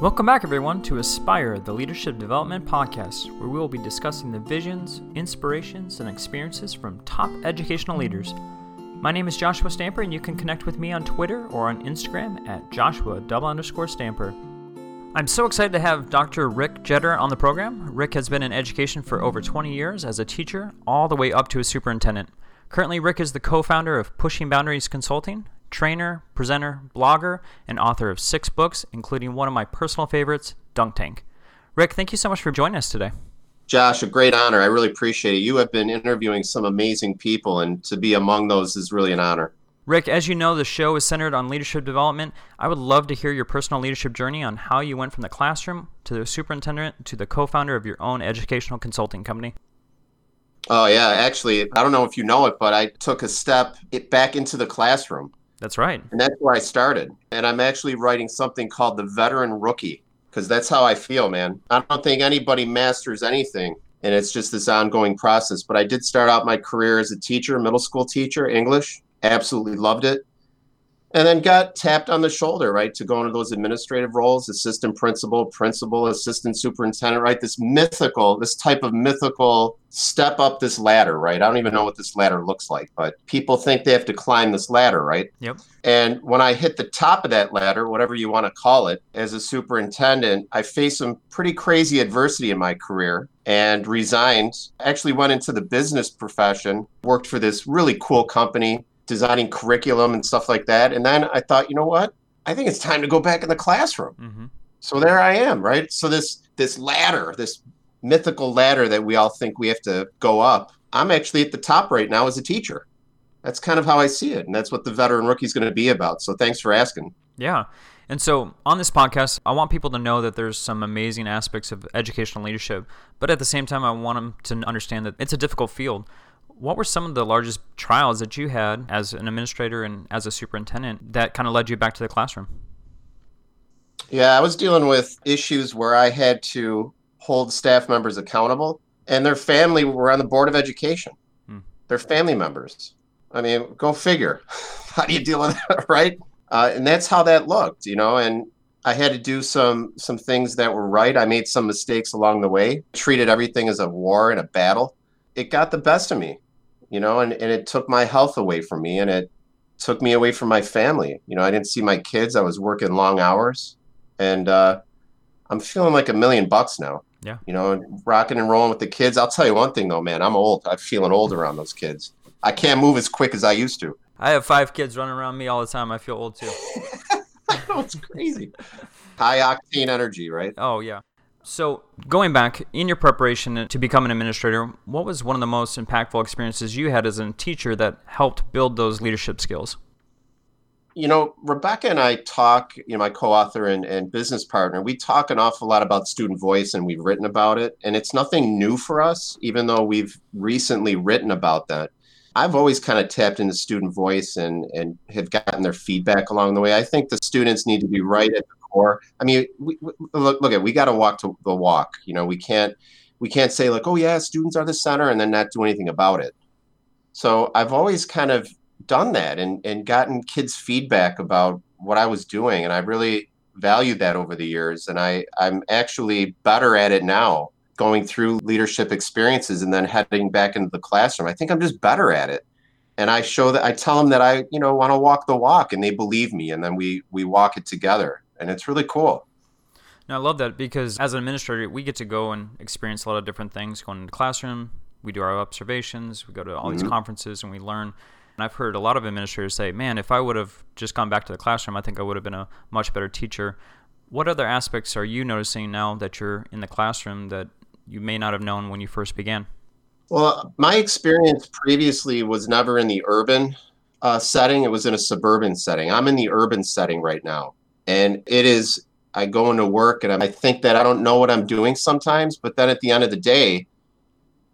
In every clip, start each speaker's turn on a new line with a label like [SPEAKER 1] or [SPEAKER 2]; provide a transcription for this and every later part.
[SPEAKER 1] Welcome back, everyone, to Aspire, the Leadership Development Podcast, where we will be discussing the visions, inspirations, and experiences from top educational leaders. My name is Joshua Stamper, and you can connect with me on Twitter or on Instagram at Joshua double underscore Stamper. I'm so excited to have Dr. Rick Jetter on the program. Rick has been in education for over 20 years as a teacher, all the way up to a superintendent. Currently, Rick is the co founder of Pushing Boundaries Consulting, trainer, presenter, blogger, and author of six books, including one of my personal favorites, Dunk Tank. Rick, thank you so much for joining us today.
[SPEAKER 2] Josh, a great honor. I really appreciate it. You have been interviewing some amazing people, and to be among those is really an honor.
[SPEAKER 1] Rick, as you know, the show is centered on leadership development. I would love to hear your personal leadership journey on how you went from the classroom to the superintendent to the co founder of your own educational consulting company.
[SPEAKER 2] Oh, yeah. Actually, I don't know if you know it, but I took a step back into the classroom.
[SPEAKER 1] That's right.
[SPEAKER 2] And that's where I started. And I'm actually writing something called The Veteran Rookie because that's how I feel, man. I don't think anybody masters anything. And it's just this ongoing process. But I did start out my career as a teacher, middle school teacher, English. Absolutely loved it and then got tapped on the shoulder, right, to go into those administrative roles, assistant principal, principal, assistant superintendent, right? This mythical, this type of mythical step up this ladder, right? I don't even know what this ladder looks like, but people think they have to climb this ladder, right?
[SPEAKER 1] Yep.
[SPEAKER 2] And when I hit the top of that ladder, whatever you want to call it, as a superintendent, I faced some pretty crazy adversity in my career and resigned. Actually went into the business profession, worked for this really cool company designing curriculum and stuff like that. And then I thought, you know what? I think it's time to go back in the classroom. Mm-hmm. So there I am, right? So this this ladder, this mythical ladder that we all think we have to go up, I'm actually at the top right now as a teacher. That's kind of how I see it, and that's what the veteran rookie is going to be about. So thanks for asking.
[SPEAKER 1] Yeah. And so on this podcast, I want people to know that there's some amazing aspects of educational leadership, but at the same time, I want them to understand that it's a difficult field what were some of the largest trials that you had as an administrator and as a superintendent that kind of led you back to the classroom?
[SPEAKER 2] Yeah, I was dealing with issues where I had to hold staff members accountable, and their family were on the board of education. Hmm. They're family members. I mean, go figure. how do you deal with that, right? Uh, and that's how that looked, you know. And I had to do some some things that were right. I made some mistakes along the way. Treated everything as a war and a battle. It got the best of me you know, and, and it took my health away from me and it took me away from my family. You know, I didn't see my kids. I was working long hours and uh, I'm feeling like a million bucks now.
[SPEAKER 1] Yeah.
[SPEAKER 2] You know, rocking and rolling with the kids. I'll tell you one thing though, man, I'm old. I'm feeling old around those kids. I can't move as quick as I used to.
[SPEAKER 1] I have five kids running around me all the time. I feel old too.
[SPEAKER 2] I know, it's crazy. High octane energy, right?
[SPEAKER 1] Oh, yeah. So, going back in your preparation to become an administrator, what was one of the most impactful experiences you had as a teacher that helped build those leadership skills?
[SPEAKER 2] You know, Rebecca and I talk, you know, my co author and, and business partner, we talk an awful lot about student voice and we've written about it. And it's nothing new for us, even though we've recently written about that. I've always kind of tapped into student voice and, and have gotten their feedback along the way. I think the students need to be right at the core. I mean, we, we, look, look at we got to walk to the walk. You know, we can't we can't say like, oh yeah, students are the center, and then not do anything about it. So I've always kind of done that and and gotten kids feedback about what I was doing, and I really valued that over the years. And I I'm actually better at it now, going through leadership experiences and then heading back into the classroom. I think I'm just better at it and I show that I tell them that I, you know, want to walk the walk, and they believe me, and then we we walk it together and it's really cool.
[SPEAKER 1] Now, I love that because as an administrator, we get to go and experience a lot of different things. Going into the classroom, we do our observations, we go to all mm-hmm. these conferences, and we learn. And I've heard a lot of administrators say, "Man, if I would have just gone back to the classroom, I think I would have been a much better teacher." What other aspects are you noticing now that you're in the classroom that you may not have known when you first began?
[SPEAKER 2] Well, my experience previously was never in the urban uh, setting; it was in a suburban setting. I'm in the urban setting right now. And it is, I go into work and I think that I don't know what I'm doing sometimes, but then at the end of the day,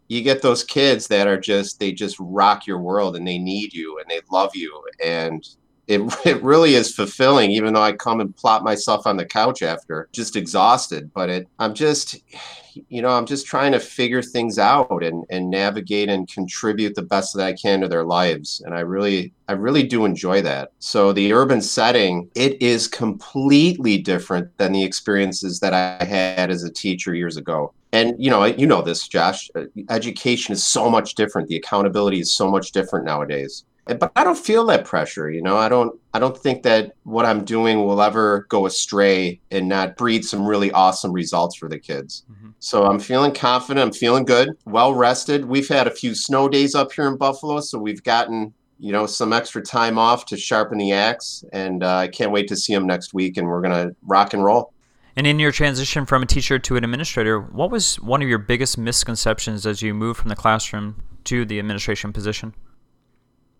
[SPEAKER 2] you get those kids that are just, they just rock your world and they need you and they love you. And it, it really is fulfilling even though i come and plop myself on the couch after just exhausted but it i'm just you know i'm just trying to figure things out and, and navigate and contribute the best that i can to their lives and i really i really do enjoy that. So the urban setting it is completely different than the experiences that i had as a teacher years ago. And you know you know this josh uh, education is so much different. The accountability is so much different nowadays but i don't feel that pressure you know i don't i don't think that what i'm doing will ever go astray and not breed some really awesome results for the kids mm-hmm. so i'm feeling confident i'm feeling good well rested we've had a few snow days up here in buffalo so we've gotten you know some extra time off to sharpen the axe and uh, i can't wait to see them next week and we're gonna rock and roll
[SPEAKER 1] and in your transition from a teacher to an administrator, what was one of your biggest misconceptions as you moved from the classroom to the administration position?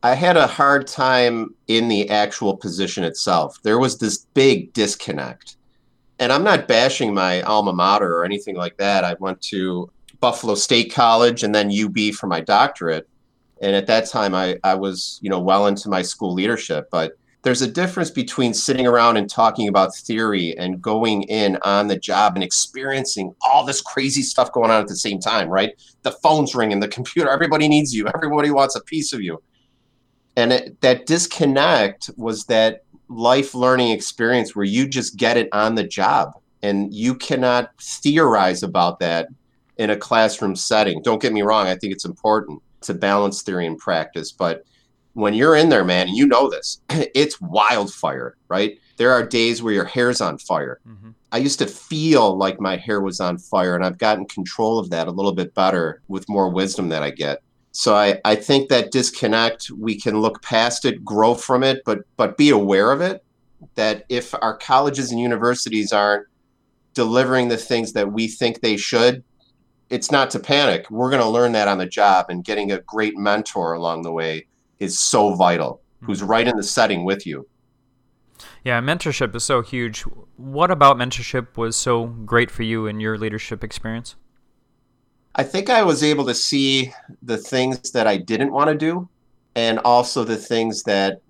[SPEAKER 2] I had a hard time in the actual position itself. There was this big disconnect. And I'm not bashing my alma mater or anything like that. I went to Buffalo State College and then UB for my doctorate. And at that time I, I was, you know, well into my school leadership. But there's a difference between sitting around and talking about theory and going in on the job and experiencing all this crazy stuff going on at the same time, right? The phone's ringing, the computer, everybody needs you, everybody wants a piece of you. And it, that disconnect was that life learning experience where you just get it on the job and you cannot theorize about that in a classroom setting. Don't get me wrong, I think it's important to balance theory and practice, but when you're in there, man, and you know this, it's wildfire, right? There are days where your hair's on fire. Mm-hmm. I used to feel like my hair was on fire, and I've gotten control of that a little bit better with more wisdom that I get. So I, I think that disconnect, we can look past it, grow from it, but but be aware of it. That if our colleges and universities aren't delivering the things that we think they should, it's not to panic. We're going to learn that on the job, and getting a great mentor along the way is so vital, who's mm-hmm. right in the setting with you.
[SPEAKER 1] Yeah, mentorship is so huge. What about mentorship was so great for you in your leadership experience?
[SPEAKER 2] I think I was able to see the things that I didn't want to do and also the things that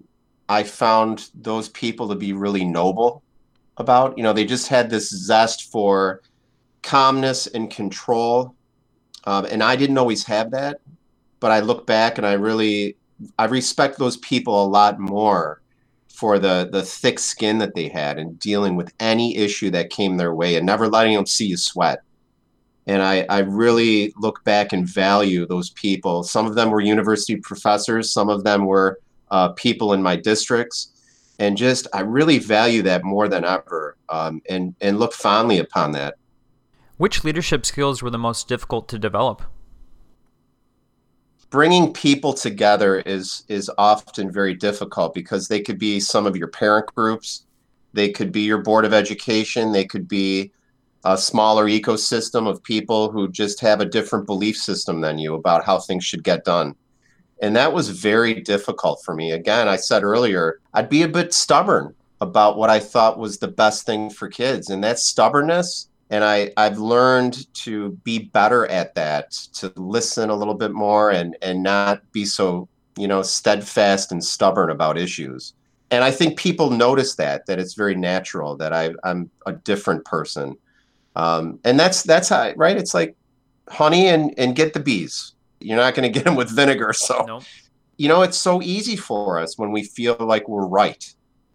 [SPEAKER 2] I found those people to be really noble about. You know, they just had this zest for calmness and control. Um, and I didn't always have that. But I look back and I really I respect those people a lot more for the the thick skin that they had and dealing with any issue that came their way and never letting them see you sweat. And I, I really look back and value those people. Some of them were university professors, some of them were uh, people in my districts. And just, I really value that more than ever um, and, and look fondly upon that.
[SPEAKER 1] Which leadership skills were the most difficult to develop?
[SPEAKER 2] bringing people together is is often very difficult because they could be some of your parent groups they could be your board of education they could be a smaller ecosystem of people who just have a different belief system than you about how things should get done and that was very difficult for me again i said earlier i'd be a bit stubborn about what i thought was the best thing for kids and that stubbornness and I, I've learned to be better at that, to listen a little bit more and, and not be so, you know, steadfast and stubborn about issues. And I think people notice that, that it's very natural that I, I'm a different person. Um, and that's, that's how, right? It's like honey and, and get the bees. You're not going to get them with vinegar. So, nope. you know, it's so easy for us when we feel like we're right.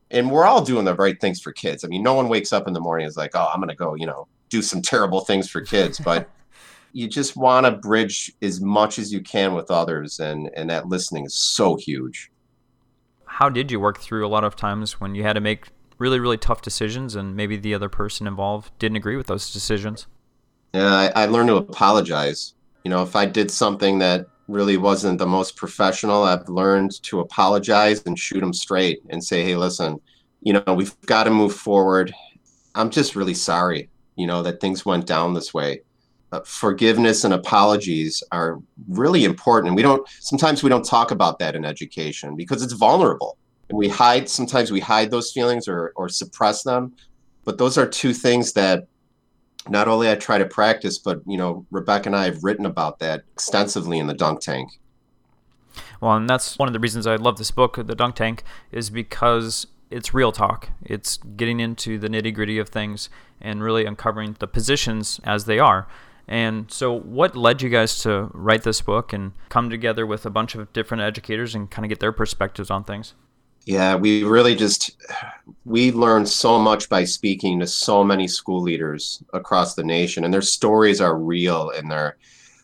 [SPEAKER 2] And we're all doing the right things for kids. I mean, no one wakes up in the morning and is like, oh, I'm going to go, you know, do some terrible things for kids, but you just want to bridge as much as you can with others, and and that listening is so huge.
[SPEAKER 1] How did you work through a lot of times when you had to make really really tough decisions, and maybe the other person involved didn't agree with those decisions?
[SPEAKER 2] Yeah, I, I learned to apologize. You know, if I did something that really wasn't the most professional, I've learned to apologize and shoot them straight and say, "Hey, listen, you know, we've got to move forward. I'm just really sorry you know, that things went down this way. Uh, forgiveness and apologies are really important. And we don't, sometimes we don't talk about that in education because it's vulnerable. And we hide, sometimes we hide those feelings or, or suppress them. But those are two things that not only I try to practice, but, you know, Rebecca and I have written about that extensively in the dunk tank.
[SPEAKER 1] Well, and that's one of the reasons I love this book, The Dunk Tank, is because it's real talk. It's getting into the nitty gritty of things and really uncovering the positions as they are. And so, what led you guys to write this book and come together with a bunch of different educators and kind of get their perspectives on things?
[SPEAKER 2] Yeah, we really just we learned so much by speaking to so many school leaders across the nation, and their stories are real, and they're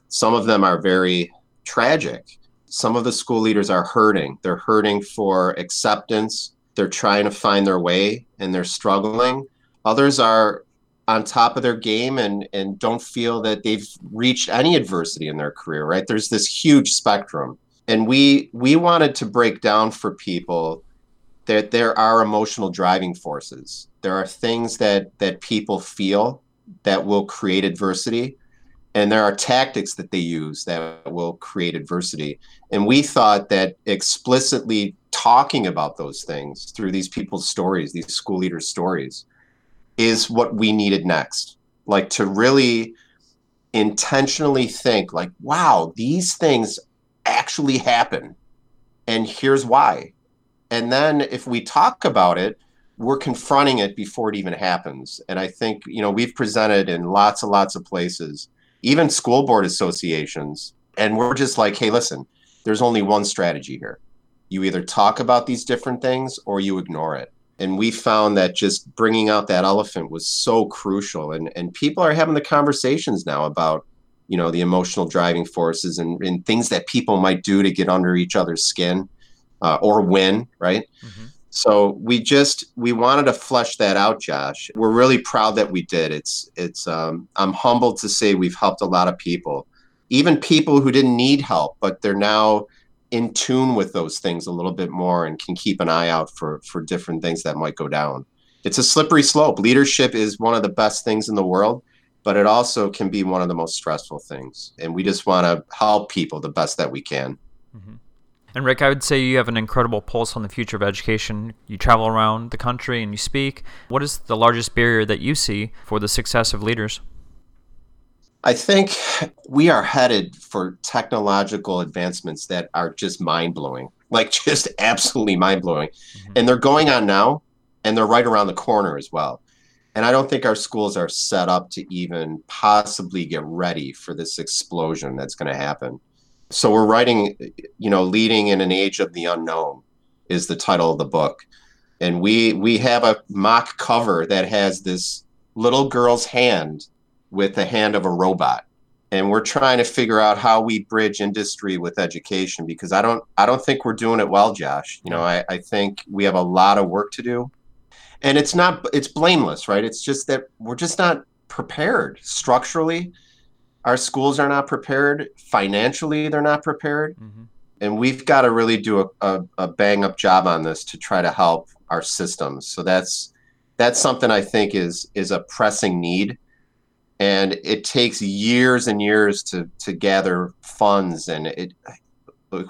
[SPEAKER 2] some of them are very tragic. Some of the school leaders are hurting. They're hurting for acceptance. They're trying to find their way, and they're struggling. Others are on top of their game and and don't feel that they've reached any adversity in their career right there's this huge spectrum and we we wanted to break down for people that there are emotional driving forces there are things that that people feel that will create adversity and there are tactics that they use that will create adversity and we thought that explicitly talking about those things through these people's stories these school leaders stories is what we needed next. Like to really intentionally think like, wow, these things actually happen. And here's why. And then if we talk about it, we're confronting it before it even happens. And I think, you know, we've presented in lots and lots of places, even school board associations, and we're just like, hey, listen, there's only one strategy here. You either talk about these different things or you ignore it and we found that just bringing out that elephant was so crucial and and people are having the conversations now about you know the emotional driving forces and, and things that people might do to get under each other's skin uh, or win right mm-hmm. so we just we wanted to flesh that out josh we're really proud that we did it's it's um, i'm humbled to say we've helped a lot of people even people who didn't need help but they're now in tune with those things a little bit more and can keep an eye out for for different things that might go down. It's a slippery slope. Leadership is one of the best things in the world, but it also can be one of the most stressful things. And we just want to help people the best that we can.
[SPEAKER 1] Mm-hmm. And Rick, I would say you have an incredible pulse on the future of education. You travel around the country and you speak. What is the largest barrier that you see for the success of leaders?
[SPEAKER 2] I think we are headed for technological advancements that are just mind blowing, like just absolutely mind blowing. Mm-hmm. And they're going on now, and they're right around the corner as well. And I don't think our schools are set up to even possibly get ready for this explosion that's going to happen. So we're writing, you know, leading in an age of the unknown is the title of the book. And we we have a mock cover that has this little girl's hand with the hand of a robot. And we're trying to figure out how we bridge industry with education because i don't i don't think we're doing it well josh. You know i, I think we have a lot of work to do. And it's not it's blameless right? It's just that we're just not prepared structurally our schools are not prepared financially they're not prepared mm-hmm. and we've got to really do a, a, a bang up job on this to try to help our systems so that's that's something i think is is a pressing need and it takes years and years to to gather funds and it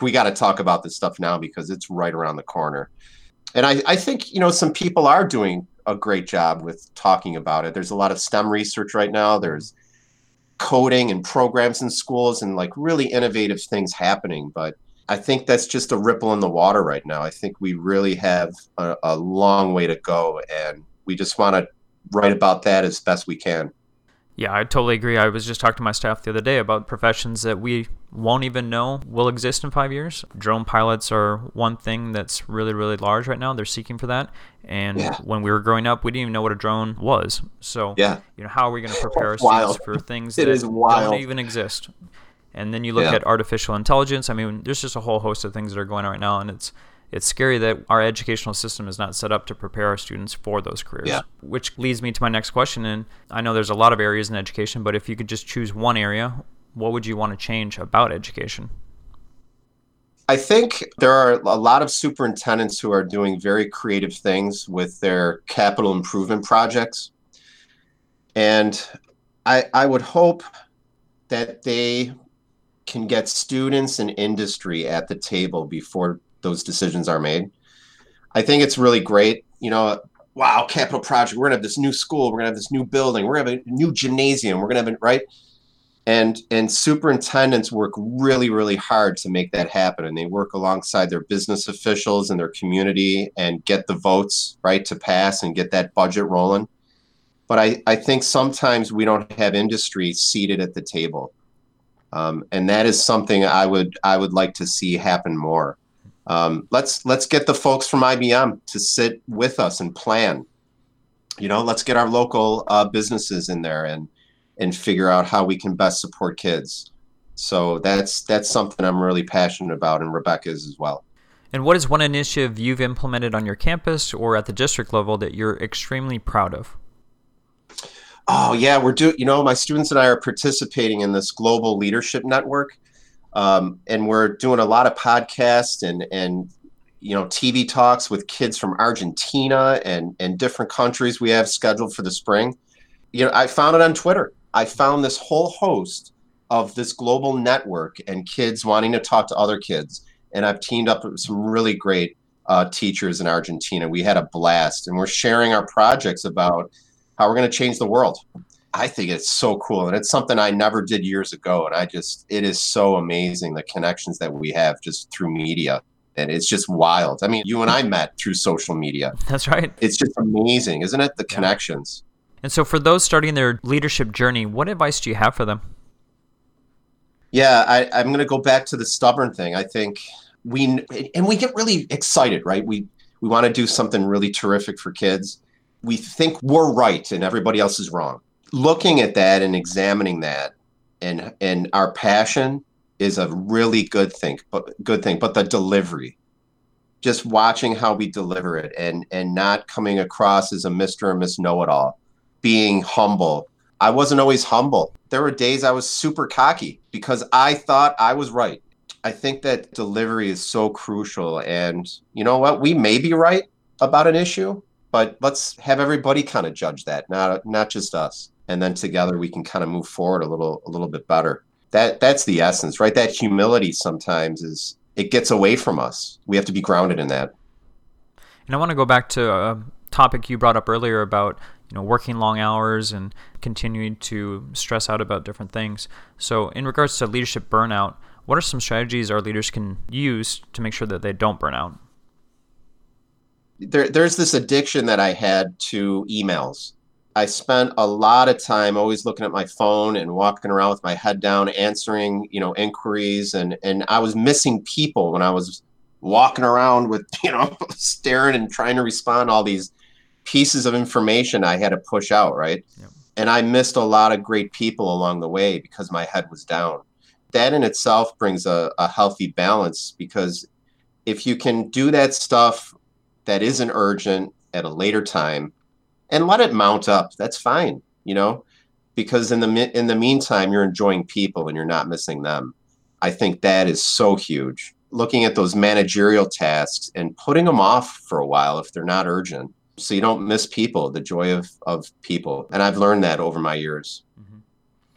[SPEAKER 2] we got to talk about this stuff now because it's right around the corner. And I, I think you know some people are doing a great job with talking about it. There's a lot of stem research right now. There's coding and programs in schools and like really innovative things happening but i think that's just a ripple in the water right now i think we really have a, a long way to go and we just want to write about that as best we can
[SPEAKER 1] yeah, I totally agree. I was just talking to my staff the other day about professions that we won't even know will exist in five years. Drone pilots are one thing that's really, really large right now. They're seeking for that. And yeah. when we were growing up, we didn't even know what a drone was. So, yeah. you know, how are we going to prepare our students for things that don't even exist? And then you look yeah. at artificial intelligence. I mean, there's just a whole host of things that are going on right now, and it's it's scary that our educational system is not set up to prepare our students for those careers. Yeah. Which leads me to my next question. And I know there's a lot of areas in education, but if you could just choose one area, what would you want to change about education?
[SPEAKER 2] I think there are a lot of superintendents who are doing very creative things with their capital improvement projects. And I, I would hope that they can get students and industry at the table before those decisions are made. I think it's really great. You know, wow, capital project. We're gonna have this new school. We're gonna have this new building. We're gonna have a new gymnasium. We're gonna have it right. And and superintendents work really really hard to make that happen and they work alongside their business officials and their community and get the votes right to pass and get that budget rolling. But i i think sometimes we don't have industry seated at the table. Um, and that is something i would i would like to see happen more. Um, let's let's get the folks from ibm to sit with us and plan. You know let's get our local uh, businesses in there and and figure out how we can best support kids. So that's that's something I'm really passionate about, and Rebecca is as well.
[SPEAKER 1] And what is one initiative you've implemented on your campus or at the district level that you're extremely proud of?
[SPEAKER 2] Oh yeah, we're doing. You know, my students and I are participating in this global leadership network, um, and we're doing a lot of podcasts and and you know TV talks with kids from Argentina and and different countries we have scheduled for the spring. You know, I found it on Twitter I found this whole host of this global network and kids wanting to talk to other kids. And I've teamed up with some really great uh, teachers in Argentina. We had a blast, and we're sharing our projects about how we're going to change the world. I think it's so cool, and it's something I never did years ago. And I just, it is so amazing the connections that we have just through media. And it's just wild. I mean, you and I met through social media.
[SPEAKER 1] That's right.
[SPEAKER 2] It's just amazing, isn't it? The yeah. connections.
[SPEAKER 1] And so, for those starting their leadership journey, what advice do you have for them?
[SPEAKER 2] Yeah, I, I'm going to go back to the stubborn thing. I think we and we get really excited, right? We we want to do something really terrific for kids. We think we're right and everybody else is wrong. Looking at that and examining that, and and our passion is a really good thing, but good thing. But the delivery, just watching how we deliver it, and and not coming across as a Mister or Miss Know It All being humble. I wasn't always humble. There were days I was super cocky because I thought I was right. I think that delivery is so crucial. And you know what? We may be right about an issue, but let's have everybody kind of judge that, not not just us. And then together we can kind of move forward a little a little bit better. That that's the essence, right? That humility sometimes is it gets away from us. We have to be grounded in that.
[SPEAKER 1] And I want to go back to a topic you brought up earlier about you know working long hours and continuing to stress out about different things. So in regards to leadership burnout, what are some strategies our leaders can use to make sure that they don't burn out?
[SPEAKER 2] There, there's this addiction that I had to emails. I spent a lot of time always looking at my phone and walking around with my head down, answering, you know, inquiries, and and I was missing people when I was walking around with, you know, staring and trying to respond to all these pieces of information I had to push out, right? And I missed a lot of great people along the way because my head was down. That in itself brings a, a healthy balance because if you can do that stuff that isn't urgent at a later time and let it mount up, that's fine, you know, because in the in the meantime you're enjoying people and you're not missing them. I think that is so huge. Looking at those managerial tasks and putting them off for a while if they're not urgent so you don't miss people, the joy of, of people. And I've learned that over my years. Mm-hmm.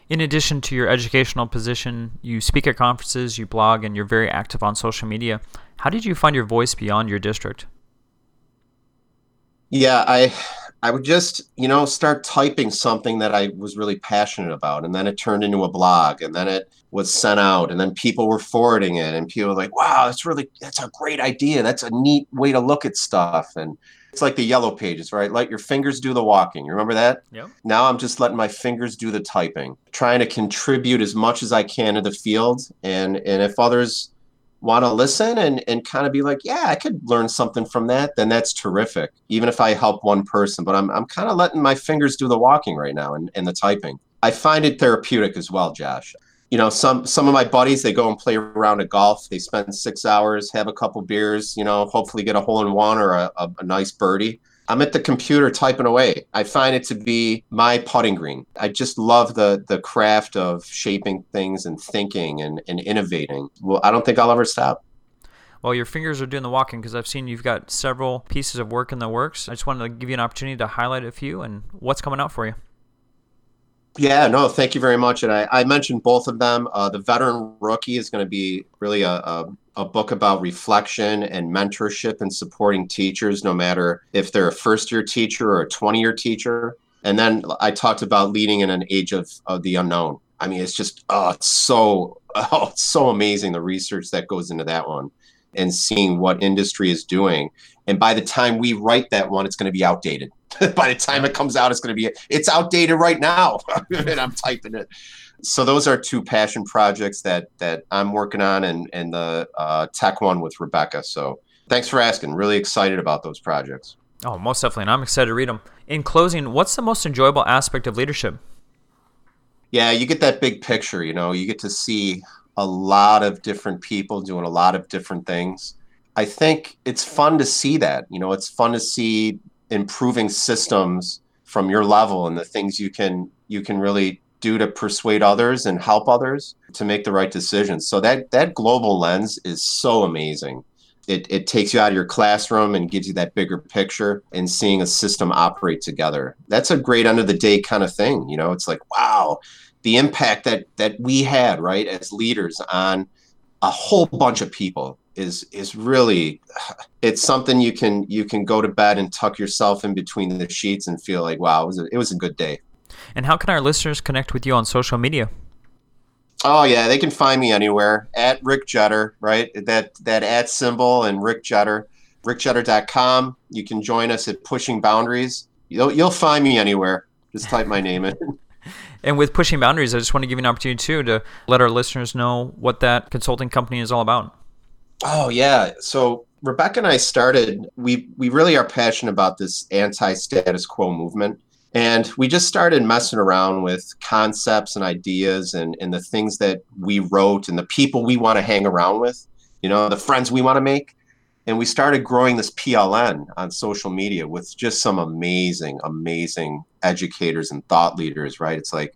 [SPEAKER 1] In addition to your educational position, you speak at conferences, you blog, and you're very active on social media. How did you find your voice beyond your district?
[SPEAKER 2] Yeah, I I would just, you know, start typing something that I was really passionate about. And then it turned into a blog and then it was sent out and then people were forwarding it and people were like, wow, that's really, that's a great idea. That's a neat way to look at stuff. And it's like the yellow pages, right? Let your fingers do the walking. You remember that?
[SPEAKER 1] Yeah.
[SPEAKER 2] Now I'm just letting my fingers do the typing, trying to contribute as much as I can to the field. And and if others want to listen and and kind of be like, yeah, I could learn something from that, then that's terrific. Even if I help one person, but I'm I'm kind of letting my fingers do the walking right now and, and the typing. I find it therapeutic as well, Josh you know some some of my buddies they go and play around at golf. They spend six hours have a couple beers you know hopefully get a hole in one or a, a, a, nice birdie. I'm at the computer typing away. I find it to be my putting green. I just love the the craft of shaping things and thinking and, and innovating. Well i don't think i'll ever stop.
[SPEAKER 1] Well, your fingers are doing the walking because I've seen you've got several pieces of work in the works. I just wanted to give you an opportunity to highlight a few and what's coming out for you.
[SPEAKER 2] Yeah, no, thank you very much. And I, I mentioned both of them. Uh, the Veteran Rookie is going to be really a, a, a, book about reflection and mentorship and supporting teachers, no matter if they're a first year teacher or a 20 year teacher. And then I talked about leading in an age of, of the unknown. I mean, it's just oh, it's so oh, it's so amazing the research that goes into that one and seeing what industry is doing. And by the time we write that one, it's going to be outdated. by the time it comes out, it's going to be it's outdated right now, and I'm typing it. So those are two passion projects that that I'm working on, and and the uh, tech one with Rebecca. So thanks for asking. Really excited about those projects.
[SPEAKER 1] Oh, most definitely, and I'm excited to read them. In closing, what's the most enjoyable aspect of leadership?
[SPEAKER 2] Yeah, you get that big picture. You know, you get to see a lot of different people doing a lot of different things. I think it's fun to see that. You know, it's fun to see improving systems from your level and the things you can you can really do to persuade others and help others to make the right decisions. So that that global lens is so amazing. It, it takes you out of your classroom and gives you that bigger picture and seeing a system operate together. That's a great end of the day kind of thing. You know, it's like, wow, the impact that that we had right as leaders on a whole bunch of people is is really it's something you can you can go to bed and tuck yourself in between the sheets and feel like wow it was a, it was a good day.
[SPEAKER 1] And how can our listeners connect with you on social media?
[SPEAKER 2] Oh yeah they can find me anywhere at rick jetter right? That that at symbol and rick jetter rickjetter.com you can join us at pushing boundaries. You'll, you'll find me anywhere. Just type my name in.
[SPEAKER 1] And with pushing boundaries, I just want to give you an opportunity too to let our listeners know what that consulting company is all about.
[SPEAKER 2] Oh yeah. So Rebecca and I started. We we really are passionate about this anti-status quo movement, and we just started messing around with concepts and ideas and and the things that we wrote and the people we want to hang around with. You know, the friends we want to make and we started growing this PLN on social media with just some amazing, amazing educators and thought leaders, right? It's like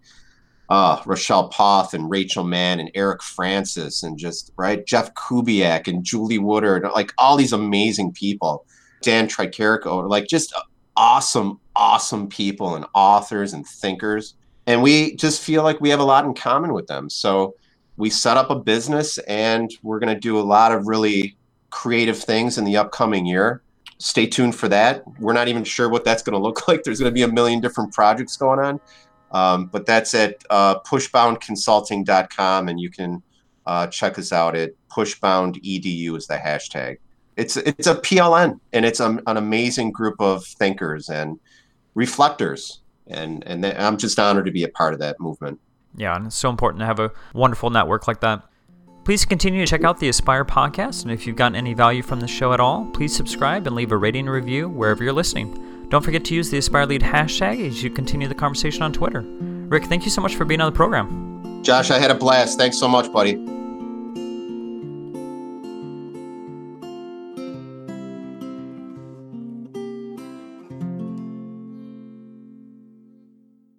[SPEAKER 2] uh, Rachelle Poth and Rachel Mann and Eric Francis and just right Jeff Kubiak and Julie Woodard, like all these amazing people, Dan Tricarico, like just awesome, awesome people and authors and thinkers. And we just feel like we have a lot in common with them. So we set up a business and we're going to do a lot of really creative things in the upcoming year. Stay tuned for that. We're not even sure what that's going to look like. There's going to be a million different projects going on. Um, but that's at uh, pushboundconsulting.com, and you can uh, check us out at pushboundedu is the hashtag. It's it's a PLN, and it's a, an amazing group of thinkers and reflectors, and and I'm just honored to be a part of that movement.
[SPEAKER 1] Yeah, and it's so important to have a wonderful network like that. Please continue to check out the Aspire podcast, and if you've gotten any value from the show at all, please subscribe and leave a rating and review wherever you're listening. Don't forget to use the Aspire Lead hashtag as you continue the conversation on Twitter. Rick, thank you so much for being on the program.
[SPEAKER 2] Josh, I had a blast. Thanks so much, buddy.